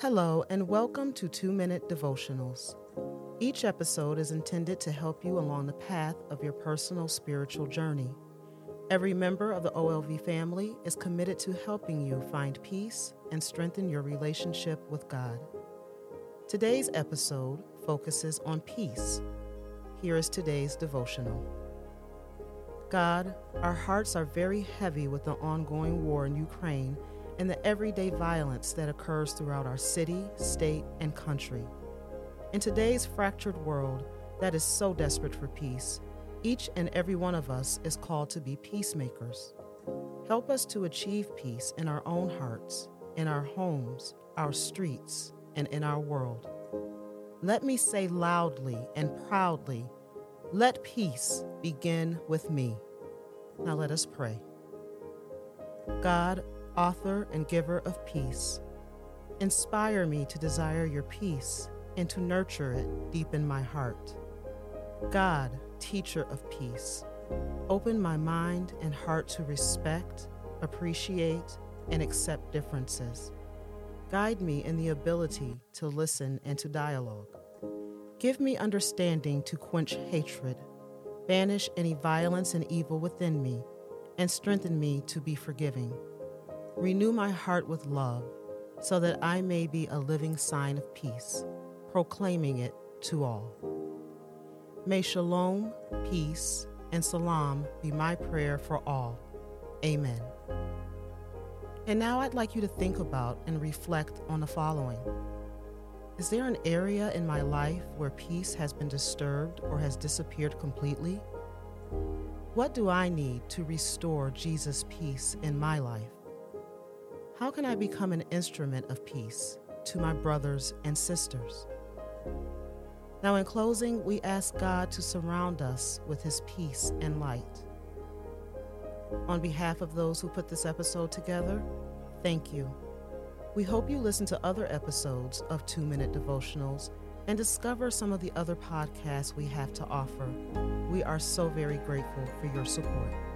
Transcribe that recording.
Hello, and welcome to Two Minute Devotionals. Each episode is intended to help you along the path of your personal spiritual journey. Every member of the OLV family is committed to helping you find peace and strengthen your relationship with God. Today's episode focuses on peace. Here is today's devotional. God, our hearts are very heavy with the ongoing war in Ukraine and the everyday violence that occurs throughout our city, state, and country. In today's fractured world that is so desperate for peace, each and every one of us is called to be peacemakers. Help us to achieve peace in our own hearts, in our homes, our streets, and in our world. Let me say loudly and proudly, let peace begin with me. Now let us pray. God, author and giver of peace. Inspire me to desire your peace and to nurture it deep in my heart. God, teacher of peace, open my mind and heart to respect, appreciate, and accept differences. Guide me in the ability to listen and to dialogue. Give me understanding to quench hatred, banish any violence and evil within me, and strengthen me to be forgiving. Renew my heart with love, so that I may be a living sign of peace, proclaiming it to all. May shalom, peace, and salam be my prayer for all. Amen. And now I'd like you to think about and reflect on the following Is there an area in my life where peace has been disturbed or has disappeared completely? What do I need to restore Jesus' peace in my life? How can I become an instrument of peace to my brothers and sisters? Now, in closing, we ask God to surround us with His peace and light. On behalf of those who put this episode together, thank you. We hope you listen to other episodes of Two Minute Devotionals and discover some of the other podcasts we have to offer. We are so very grateful for your support.